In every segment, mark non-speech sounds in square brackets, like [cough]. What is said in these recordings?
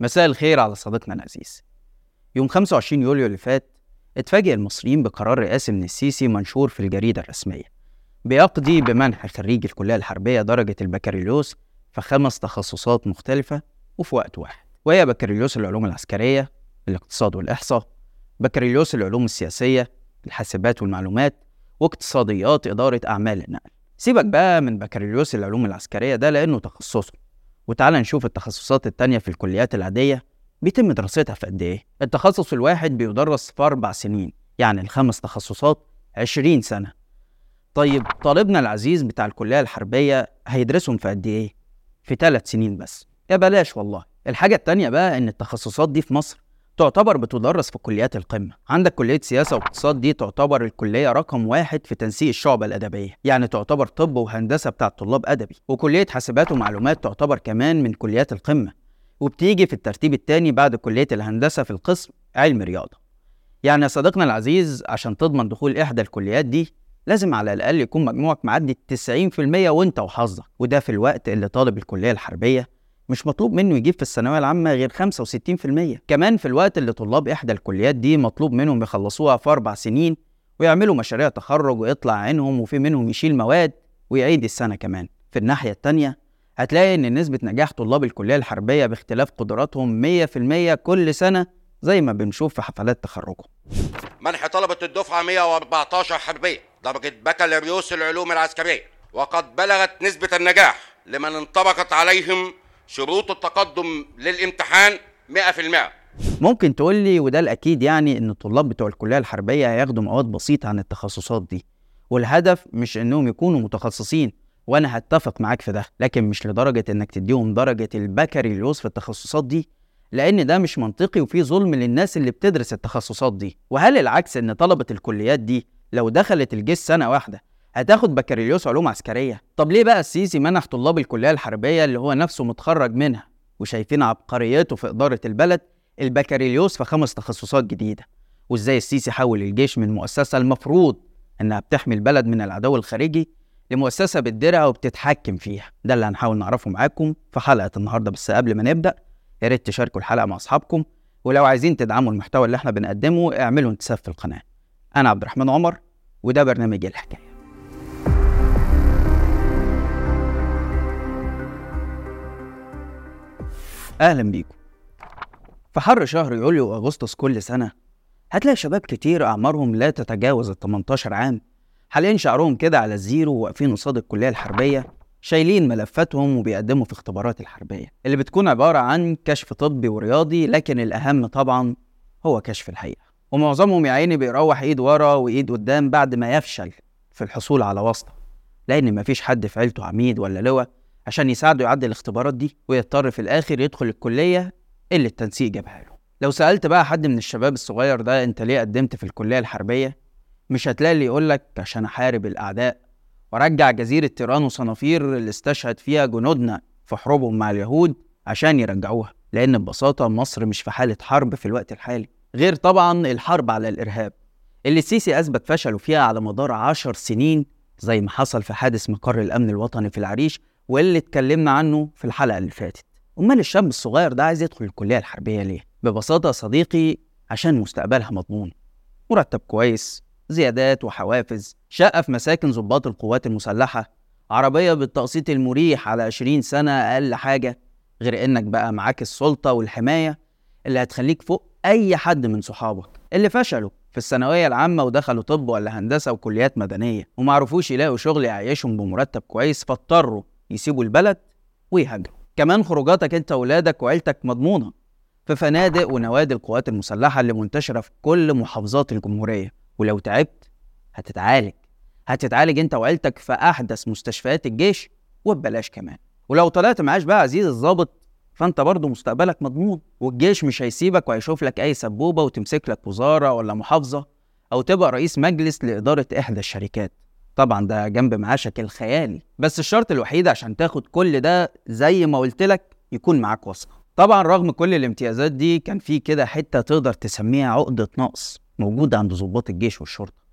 مساء الخير على صديقنا العزيز. يوم 25 يوليو اللي فات اتفاجئ المصريين بقرار رئاسي من السيسي منشور في الجريدة الرسمية. بيقضي بمنح خريج الكلية الحربية درجة البكالوريوس في خمس تخصصات مختلفة وفي وقت واحد. وهي بكالوريوس العلوم العسكرية الاقتصاد والإحصاء بكالوريوس العلوم السياسية الحاسبات والمعلومات واقتصاديات إدارة أعمال النقل. سيبك بقى من بكالوريوس العلوم العسكرية ده لأنه تخصصه. وتعال نشوف التخصصات التانية في الكليات العادية بيتم دراستها في قد إيه. التخصص الواحد بيدرس في أربع سنين يعني الخمس تخصصات عشرين سنة. طيب طالبنا العزيز بتاع الكلية الحربية هيدرسهم في قد إيه؟ في ثلاث سنين بس. يا بلاش والله. الحاجة التانية بقى إن التخصصات دي في مصر تعتبر بتدرس في كليات القمة. عندك كلية سياسة واقتصاد دي تعتبر الكلية رقم واحد في تنسيق الشعبة الأدبية. يعني تعتبر طب وهندسة بتاع طلاب أدبي. وكلية حاسبات ومعلومات تعتبر كمان من كليات القمة. وبتيجي في الترتيب التاني بعد كلية الهندسة في القسم علم رياضة. يعني يا صديقنا العزيز عشان تضمن دخول إحدى الكليات دي لازم على الأقل يكون مجموعك معدي 90% وأنت وحظك. وده في الوقت اللي طالب الكلية الحربية مش مطلوب منه يجيب في الثانوية العامة غير 65% كمان في الوقت اللي طلاب إحدى الكليات دي مطلوب منهم يخلصوها في أربع سنين ويعملوا مشاريع تخرج ويطلع عينهم وفي منهم يشيل مواد ويعيد السنة كمان. في الناحية التانية هتلاقي إن نسبة نجاح طلاب الكلية الحربية باختلاف قدراتهم 100% كل سنة زي ما بنشوف في حفلات تخرجهم. منح طلبة الدفعة 114 حربية درجة بكالوريوس العلوم العسكرية وقد بلغت نسبة النجاح لمن انطبقت عليهم شروط التقدم للامتحان 100% ممكن تقول لي وده الأكيد يعني إن الطلاب بتوع الكلية الحربية هياخدوا مواد بسيطة عن التخصصات دي والهدف مش إنهم يكونوا متخصصين وأنا هتفق معاك في ده لكن مش لدرجة إنك تديهم درجة البكالوريوس في التخصصات دي لأن ده مش منطقي وفي ظلم للناس اللي بتدرس التخصصات دي. وهل العكس إن طلبة الكليات دي لو دخلت الجيش سنة واحدة هتاخد بكالوريوس علوم عسكرية؟ طب ليه بقى السيسي منح طلاب الكلية الحربية اللي هو نفسه متخرج منها وشايفين عبقريته في إدارة البلد البكالوريوس في خمس تخصصات جديدة؟ وإزاي السيسي حول الجيش من مؤسسة المفروض إنها بتحمي البلد من العدو الخارجي لمؤسسة بتديرها وبتتحكم فيها؟ ده اللي هنحاول نعرفه معاكم في حلقة النهاردة بس قبل ما نبدأ يا ريت تشاركوا الحلقة مع أصحابكم ولو عايزين تدعموا المحتوى اللي إحنا بنقدمه اعملوا انتساب في القناة. أنا عبد الرحمن عمر وده برنامج الحكاية. أهلا بيكم. في حر شهر يوليو وأغسطس كل سنة هتلاقي شباب كتير أعمارهم لا تتجاوز ال 18 عام. حاليا شعرهم كده على الزيرو وواقفين قصاد الكلية الحربية شايلين ملفاتهم وبيقدموا في اختبارات الحربية اللي بتكون عبارة عن كشف طبي ورياضي لكن الأهم طبعا هو كشف الحقيقة ومعظمهم يا عيني بيروح إيد ورا وإيد قدام بعد ما يفشل في الحصول على واسطة لأن مفيش حد في عيلته عميد ولا لواء. عشان يساعده يعدي الاختبارات دي ويضطر في الآخر يدخل الكلية اللي التنسيق جابها له. لو سألت بقى حد من الشباب الصغير ده أنت ليه قدمت في الكلية الحربية مش هتلاقي اللي يقولك عشان أحارب الأعداء ورجع جزيرة تيران وصنافير اللي استشهد فيها جنودنا في حروبهم مع اليهود عشان يرجعوها لأن ببساطة مصر مش في حالة حرب في الوقت الحالي. غير طبعا الحرب على الإرهاب اللي السيسي أثبت فشله فيها على مدار عشر سنين زي ما حصل في حادث مقر الأمن الوطني في العريش واللي اتكلمنا عنه في الحلقة اللي فاتت. أمال الشاب الصغير ده عايز يدخل الكلية الحربية ليه؟ ببساطة يا صديقي عشان مستقبلها مضمون. مرتب كويس زيادات وحوافز شقة في مساكن ضباط القوات المسلحة عربية بالتقسيط المريح على 20 سنة أقل حاجة غير إنك بقى معاك السلطة والحماية اللي هتخليك فوق أي حد من صحابك. اللي فشلوا في الثانوية العامة ودخلوا طب ولا هندسة وكليات مدنية ومعرفوش يلاقوا شغل يعيشهم بمرتب كويس فاضطروا يسيبوا البلد ويهاجروا. كمان خروجاتك انت وولادك وعيلتك مضمونة. في فنادق ونوادي القوات المسلحة اللي منتشرة في كل محافظات الجمهورية. ولو تعبت هتتعالج. هتتعالج انت وعيلتك في أحدث مستشفيات الجيش وببلاش كمان. ولو طلعت معاش بقى عزيز الضابط فانت برضه مستقبلك مضمون. والجيش مش هيسيبك وهيشوف لك أي سبوبة وتمسك لك وزارة ولا محافظة أو تبقى رئيس مجلس لإدارة إحدى الشركات. طبعا ده جنب معاشك الخيالي بس الشرط الوحيد عشان تاخد كل ده زي ما قلت لك يكون معاك واسطة. طبعا رغم كل الامتيازات دي كان في كده حتة تقدر تسميها عقدة نقص موجودة عند ضباط الجيش والشرطة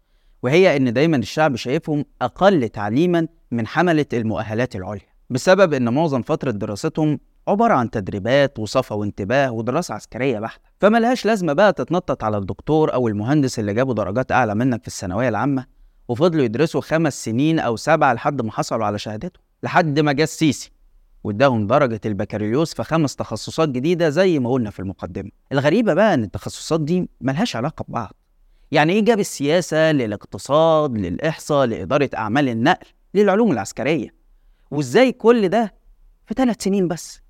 وهي إن دايما الشعب شايفهم أقل تعليما من حملة المؤهلات العليا بسبب إن معظم فترة دراستهم عبارة عن تدريبات وصفا وانتباه ودراسة عسكرية بحتة. فملهاش لازمة بقى تتنطط على الدكتور أو المهندس اللي جابوا درجات أعلى منك في الثانوية العامة وفضلوا يدرسوا خمس سنين أو سبعة لحد ما حصلوا على شهادتهم لحد ما جه السيسي واداهم درجة البكالوريوس في خمس تخصصات جديدة زي ما قلنا في المقدمة. الغريبة بقى إن التخصصات دي ملهاش علاقة ببعض. يعني إيه جاب السياسة للاقتصاد للإحصاء لإدارة أعمال النقل للعلوم العسكرية؟ وإزاي كل ده في ثلاث سنين بس؟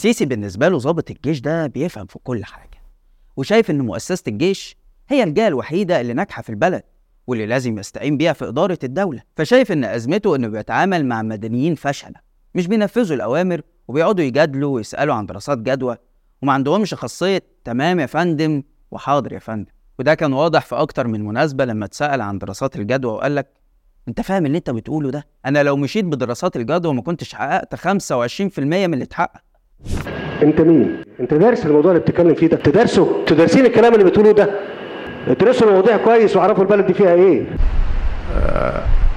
السيسي بالنسبة له ضابط الجيش ده بيفهم في كل حاجة وشايف إن مؤسسة الجيش هي الجهة الوحيدة اللي ناجحة في البلد واللي لازم يستعين بيها في إدارة الدولة. فشايف إن أزمته إنه بيتعامل مع مدنيين فشلة مش بينفذوا الأوامر وبيقعدوا يجادلوا ويسألوا عن دراسات جدوى وما عندهمش خاصية تمام يا فندم وحاضر يا فندم. وده كان واضح في أكتر من مناسبة لما اتسأل عن دراسات الجدوى وقال لك أنت فاهم اللي أنت بتقوله ده؟ أنا لو مشيت بدراسات الجدوى ما كنتش حققت 25% من اللي اتحقق. انت مين؟ انت دارس الموضوع اللي بتتكلم فيه ده؟ انت دارسه؟ أنتوا دارسين الكلام اللي بتقولوه ده؟ ادرسوا المواضيع كويس واعرفوا البلد دي فيها إيه؟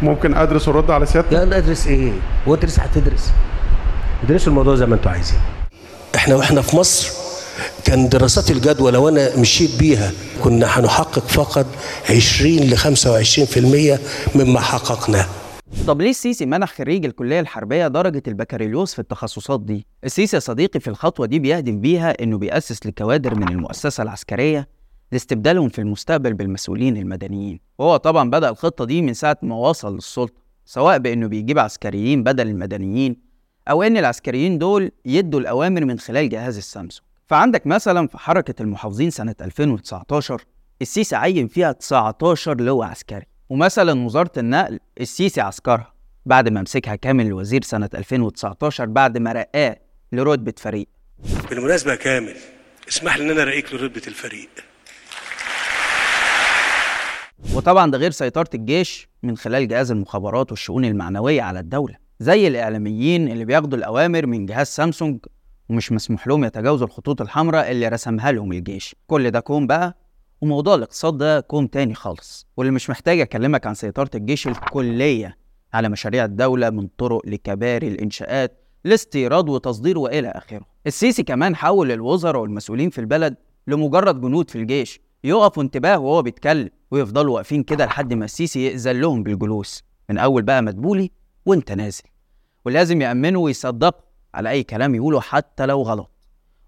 ممكن أدرس والرد على سيادتك لا ادرس إيه؟ لسه هتدرس؟ ادرسوا الموضوع زي ما أنتوا عايزين. إحنا وإحنا في مصر كان دراسات الجدوى لو أنا مشيت بيها كنا هنحقق فقط 20 ل 25% مما حققناه. طب ليه السيسي منح خريج الكلية الحربية درجة البكالوريوس في التخصصات دي؟ السيسي يا صديقي في الخطوة دي بيهدف بيها إنه بيأسس لكوادر من المؤسسة العسكرية لاستبدالهم في المستقبل بالمسؤولين المدنيين. وهو طبعا بدأ الخطة دي من ساعة ما وصل للسلطة سواء بإنه بيجيب عسكريين بدل المدنيين أو إن العسكريين دول يدوا الأوامر من خلال جهاز السامسونج. فعندك مثلا في حركة المحافظين سنة 2019 السيسي عين فيها 19 لواء عسكري. ومثلا وزارة النقل السيسي عسكرها بعد ما مسكها كامل الوزير سنة 2019 بعد ما رقاه لرتبة فريق بالمناسبة كامل اسمح لي إن أنا ارقيك لرتبة الفريق. وطبعا ده غير سيطرة الجيش من خلال جهاز المخابرات والشؤون المعنوية على الدولة زي الإعلاميين اللي بياخدوا الأوامر من جهاز سامسونج ومش مسموح لهم يتجاوزوا الخطوط الحمراء اللي رسمها لهم الجيش كل ده كوم بقى وموضوع الاقتصاد ده كوم تاني خالص. واللي مش محتاج أكلمك عن سيطرة الجيش الكلية على مشاريع الدولة من طرق لكباري الإنشاءات لاستيراد وتصدير وإلى آخره. السيسي كمان حول الوزراء والمسؤولين في البلد لمجرد جنود في الجيش يقفوا انتباه وهو بيتكلم ويفضلوا واقفين كده لحد ما السيسي يأذن لهم بالجلوس. من أول بقى مدبولي وانت نازل. ولازم يأمنوا ويصدقوا على أي كلام يقوله حتى لو غلط.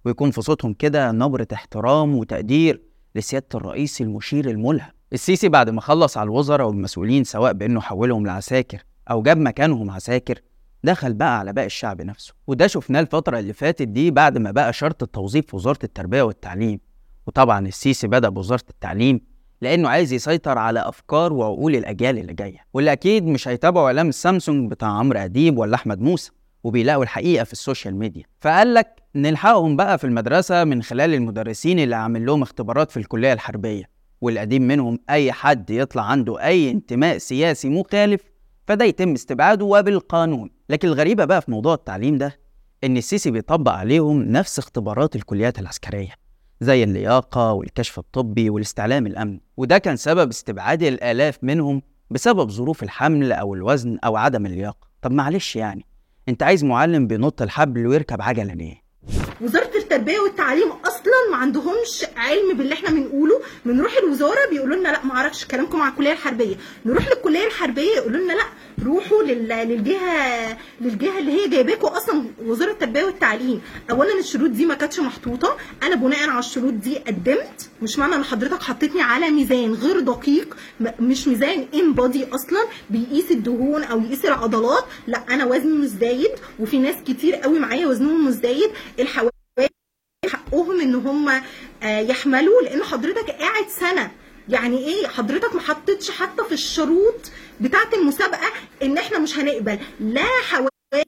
ويكون في صوتهم كده نبرة احترام وتقدير لسيادة الرئيس المشير الملهم. السيسي بعد ما خلص على الوزراء والمسؤولين سواء بأنه حولهم لعساكر أو جاب مكانهم عساكر دخل بقى على باقي الشعب نفسه. وده شفناه الفترة اللي فاتت دي بعد ما بقى شرط التوظيف في وزارة التربية والتعليم. وطبعا السيسي بدأ بوزارة التعليم لأنه عايز يسيطر على أفكار وعقول الأجيال اللي جاية. واللي أكيد مش هيتابعوا إعلام السامسونج بتاع عمرو أديب ولا أحمد موسى وبيلاقوا الحقيقة في ال social media. فقال لك نلحقهم بقى في المدرسة من خلال المدرسين اللي عامل لهم اختبارات في الكلية الحربية. والقديم منهم أي حد يطلع عنده أي انتماء سياسي مخالف فده يتم استبعاده وبالقانون. لكن الغريبة بقى في موضوع التعليم ده إن السيسي بيطبق عليهم نفس اختبارات الكليات العسكرية زي اللياقة والكشف الطبي والاستعلام الأمني. وده كان سبب استبعاد الآلاف منهم بسبب ظروف الحمل أو الوزن أو عدم اللياقة. طب معلش يعني أنت عايز معلم بينط الحبل ويركب عجلة ليه؟ وزاره التربيه والتعليم أصلا ما عندهمش علم باللي إحنا بنقوله. بنروح الوزارة بيقولوا لنا لا ما أعرفش كلامكم على الكلية الحربية. نروح للكلية الحربية يقولوا لنا لا روحوا لل- للجهة للجهة اللي هي جايباكم أصلا وزارة التربية والتعليم. اولا الشروط دي ما كانتش محطوطة. أنا بناء على الشروط دي قدمت. مش معنى إن حضرتك حطيتني على ميزان غير دقيق مش ميزان ان بودي أصلا بيقيس الدهون أو يقيس العضلات. لا أنا وزني مش زايد وفي ناس كتير قوي معايا وزنهم مش زايد حقهم إن هم آه، يحملوا لأن حضرتك قاعد سنة. يعني إيه؟ حضرتك ما حطيتش حتى في الشروط بتاعة المسابقة إن إحنا مش هنقبل. لا حوادث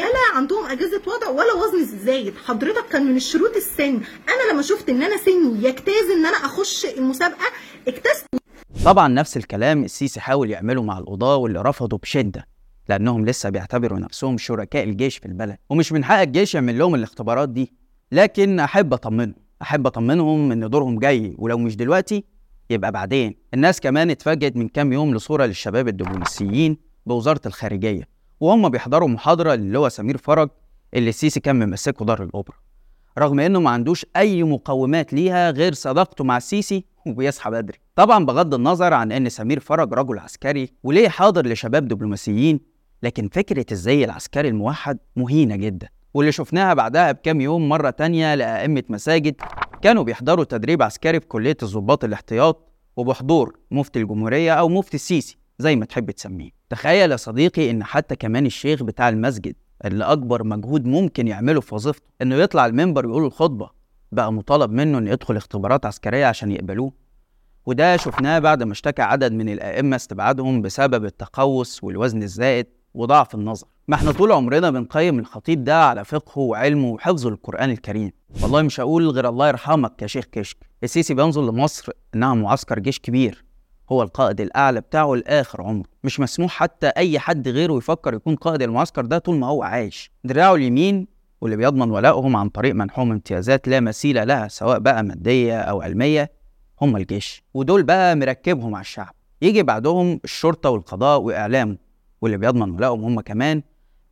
ولا عندهم أجهزة وضع ولا وزن زايد. حضرتك كان من الشروط السن. أنا لما شفت إن أنا سني يجتاز إن أنا أخش المسابقة اكتست طبعا نفس الكلام السيسي حاول يعمله مع القضاة واللي رفضوا بشدة لأنهم لسه بيعتبروا نفسهم شركاء الجيش في البلد. ومش من حق الجيش يعمل لهم الاختبارات دي. لكن أحب اطمنهم أحب أطمنهم إن دورهم جاي ولو مش دلوقتي يبقى بعدين. الناس كمان اتفاجئت من كام يوم لصورة للشباب الدبلوماسيين بوزارة الخارجية وهم بيحضروا محاضرة للواء سمير فرج اللي السيسي كان ممسكه دار الأوبرا. رغم إنه ما عندوش أي مقومات ليها غير صداقته مع السيسي وبيصحى بدري. طبعا بغض النظر عن إن سمير فرج رجل عسكري وليه حاضر لشباب دبلوماسيين لكن فكرة الزي العسكري الموحد مهينة جدا. واللي شفناها بعدها بكام يوم مرة تانية لأئمة مساجد كانوا بيحضروا تدريب عسكري في كلية الضباط الاحتياط وبحضور مفتي الجمهورية أو مفتي السيسي زي ما تحب تسميه. تخيل يا صديقي إن حتى كمان الشيخ بتاع المسجد اللي أكبر مجهود ممكن يعمله في وظيفته إنه يطلع المنبر ويقول الخطبة بقى مطالب منه إنه يدخل اختبارات عسكرية عشان يقبلوه. وده شفناه بعد ما اشتكى عدد من الأئمة استبعادهم بسبب التقوس والوزن الزائد وضعف النظر. ما إحنا طول عمرنا بنقيم الخطيب ده على فقهه وعلمه وحفظه للقرآن الكريم. والله مش هقول غير الله يرحمك يا شيخ كشك. السيسي بينظر لمصر انها معسكر جيش كبير. هو القائد الأعلى بتاعه لآخر عمره. مش مسموح حتى أي حد غيره يفكر يكون قائد المعسكر ده طول ما هو عايش. دراعه اليمين واللي بيضمن ولائهم عن طريق منحهم امتيازات لا مثيل لها سواء بقى مادية أو علمية هم الجيش. ودول بقى مركبهم على الشعب. يجي بعدهم الشرطة والقضاء وإعلامه واللي بيضمن ولائهم هم كمان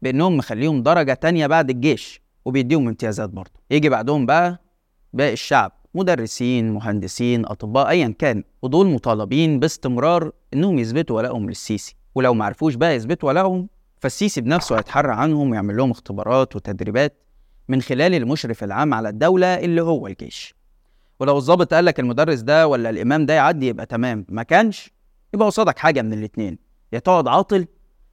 بأنهم مخليهم درجة تانية بعد الجيش وبيديهم امتيازات برضه. يجي بعدهم بقى باقي الشعب مدرسين مهندسين أطباء ايا كان. ودول مطالبين باستمرار إنهم يثبتوا ولائهم للسيسي. ولو ما عرفوش بقى يثبتوا ولائهم فالسيسي بنفسه هيتحرى عنهم ويعمل لهم اختبارات وتدريبات من خلال المشرف العام على الدولة اللي هو الجيش. ولو الضابط قال لك المدرس ده ولا الإمام ده يعدي يبقى تمام. ما كانش؟ يبقى قصادك حاجة من الاتنين. يا تقعد عاطل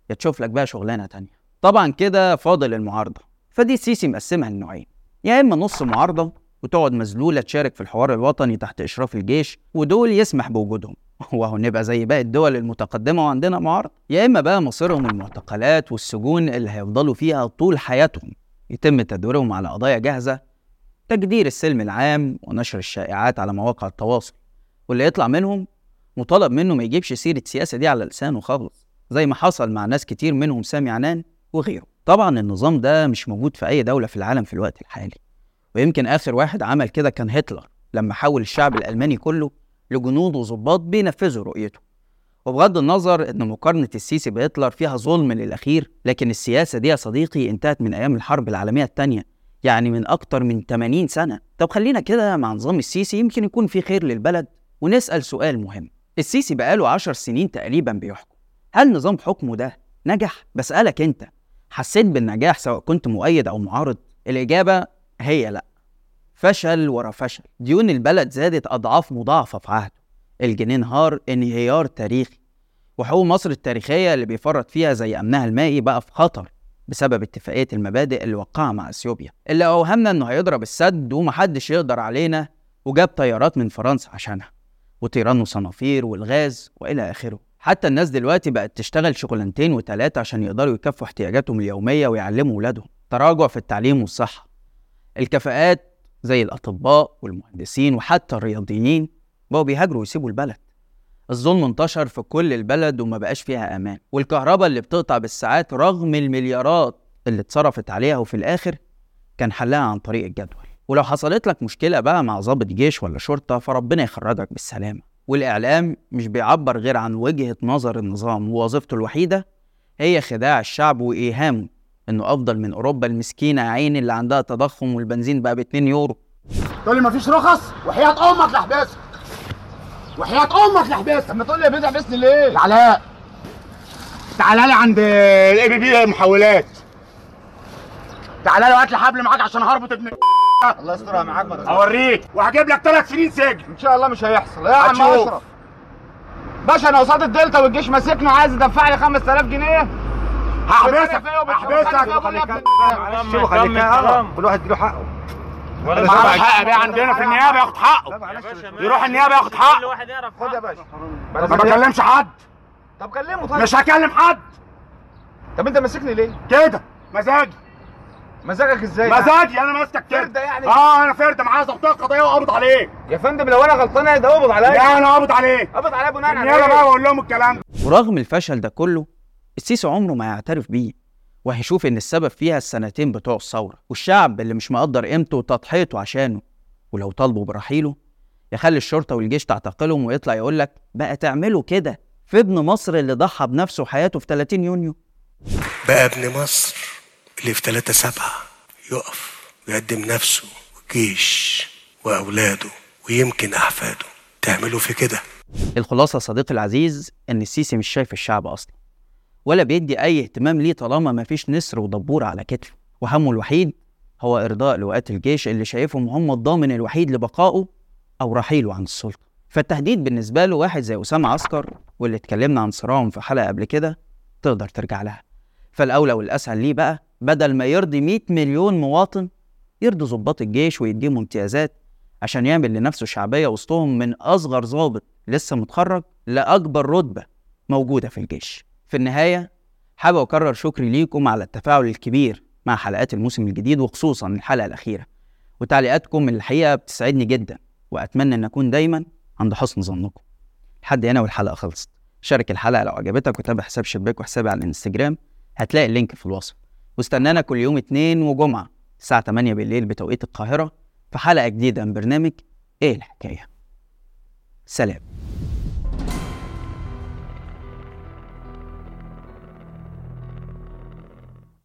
يا تشوف لك بقى شغلانة تانية. طبعا كده فاضل المعارضة فدي السيسي مقسمها لنوعين يا إما نص معارضة وتقعد مذلولة تشارك في الحوار الوطني تحت إشراف الجيش ودول يسمح بوجودهم. [laughs] وهو نبقى زي باقي الدول المتقدمة وعندنا معارضة. يا إما بقى مصيرهم المعتقلات والسجون اللي هيفضلوا فيها طول حياتهم يتم تدويرهم على قضايا جاهزة تجدير السلم العام ونشر الشائعات على مواقع التواصل واللي يطلع منهم مطالب منه ما يجيبش سيرة السياسة دي على لسانه خالص زي ما حصل مع ناس كتير منهم سامي عنان. وغيره. طبعا النظام ده مش موجود في أي دولة في العالم في الوقت الحالي. ويمكن آخر واحد عمل كده كان هتلر لما حول الشعب الألماني كله لجنود وظباط بينفذوا رؤيته. وبغض النظر إن مقارنة السيسي بهتلر فيها ظلم للأخير لكن السياسة دي يا صديقي انتهت من أيام الحرب العالمية الثانية يعني من أكتر من 80 سنة. طب خلينا كده مع نظام السيسي يمكن يكون في خير للبلد ونسأل سؤال مهم. السيسي بقاله 10 سنين تقريبا بيحكم. هل نظام حكمه ده نجح؟ بسألك أنت. حسيت بالنجاح سواء كنت مؤيد أو معارض الإجابة هي لأ. فشل ورا فشل. ديون البلد زادت أضعاف مضاعفة في عهده. الجنيه انهار انهيار تاريخي. وحقوق مصر التاريخية اللي بيفرط فيها زي أمنها المائي بقى في خطر بسبب اتفاقية المبادئ اللي وقعها مع إثيوبيا. اللي أوهمنا إنه هيضرب السد ومحدش يقدر علينا وجاب طيارات من فرنسا عشانها. وطيران وصنافير والغاز وإلى آخره. حتى الناس دلوقتي بقت تشتغل شغلانتين وتلاتة عشان يقدروا يكفوا احتياجاتهم اليومية ويعلموا ولادهم. تراجع في التعليم والصحة. الكفاءات زي الأطباء والمهندسين وحتى الرياضيين بقوا بيهاجروا ويسيبوا البلد. الظلم انتشر في كل البلد وما بقاش فيها أمان. والكهرباء اللي بتقطع بالساعات رغم المليارات اللي اتصرفت عليها وفي الآخر كان حلها عن طريق الجدول. ولو حصلت لك مشكلة بقى مع ضابط جيش ولا شرطة فربنا يخرجك بالسلامة. والإعلام مش بيعبر غير عن وجهة نظر النظام ووظيفته الوحيدة هي خداع الشعب وإيهامه إنه أفضل من أوروبا المسكينة يا عيني اللي عندها تضخم والبنزين بقى ب 2 يورو. تقول لي مفيش رخص؟ وحياة أمك لحبسك وحياة أمك لحبسك طب ما تقول لي يا بيه تحبسني ليه؟ علاء تعالى لي عند ال ABB محولات. تعالى لي وهات لي حبل معاك عشان هربط ابن الله يسترها معاك ما أوريك. وهجيب لك ثلاث سنين سجن. إن شاء الله مش هيحصل. يا عم أشرف. باشا أنا قصاد الدلتا والجيش ماسكني وعايز يدفع لي 5000 جنيه. هحبسك هحبسك خليك كل واحد له حقه. معاه حق بيه عندنا في النيابة ياخد حقه. يروح النيابة ياخد حقه. خد يا باشا. ما بكلمش حد. طب كلمه طيب. مش هكلم حد. طب أنت ماسكني ليه؟ كده. مزاجي. مزاجك إزاي؟ مزاجي أنا ماسكك كده. فردة يعني؟ آه أنا فرده معايا ضبطيه قضية وقبض عليك يا فندم لو أنا غلطان ده قبض عليا. لا أنا قبض عليك قبض عليا بناء على النيابه إيه؟ بقى بقول لهم الكلام ده. ورغم الفشل ده كله السيسي عمره ما يعترف بيه وهيشوف إن السبب فيها السنتين بتوع الثورة والشعب اللي مش مقدر قيمته وتضحيته عشانه. ولو طالبوا برحيله يخلي الشرطة والجيش تعتقلهم ويطلع يقول لك بقى تعملوا كده في ابن مصر اللي ضحى بنفسه وحياته في 30 يونيو. بقى ابن مصر. اللي في 3 سبعة يقف ويقدم نفسه وجيش وأولاده ويمكن أحفاده. تعملوا في كده. الخلاصة صديقي العزيز إن السيسي مش شايف الشعب أصلا ولا بيدي أي اهتمام ليه طالما مفيش نسر ودبور على كتفه. وهمه الوحيد هو إرضاء لواءات الجيش اللي شايفهم هم الضامن الوحيد لبقائه أو رحيله عن السلطة. فالتهديد بالنسبة له واحد زي أسامة عسكر واللي اتكلمنا عن صراعهم في حلقة قبل كده تقدر ترجع لها. فالأولى والأسهل ليه بقى؟ بدل ما يرضي 100 مليون مواطن يرضي ضباط الجيش ويديهم امتيازات عشان يعمل لنفسه شعبية وسطهم من أصغر ضابط لسه متخرج لأكبر رتبة موجودة في الجيش. في النهاية حابب أكرر شكري ليكم على التفاعل الكبير مع حلقات الموسم الجديد وخصوصا الحلقة الأخيرة. وتعليقاتكم الحقيقة بتسعدني جدا وأتمنى أن أكون دايما عند حسن ظنكم. لحد هنا والحلقة خلصت. شارك الحلقة لو عجبتك وتابع حساب شباك وحسابي على الإنستجرام. هتلاقي اللينك في الوصف. واستنانا كل يوم اتنين وجمعة الساعة 8 بالليل بتوقيت القاهرة في حلقة جديدة من برنامج إيه الحكاية؟ سلام.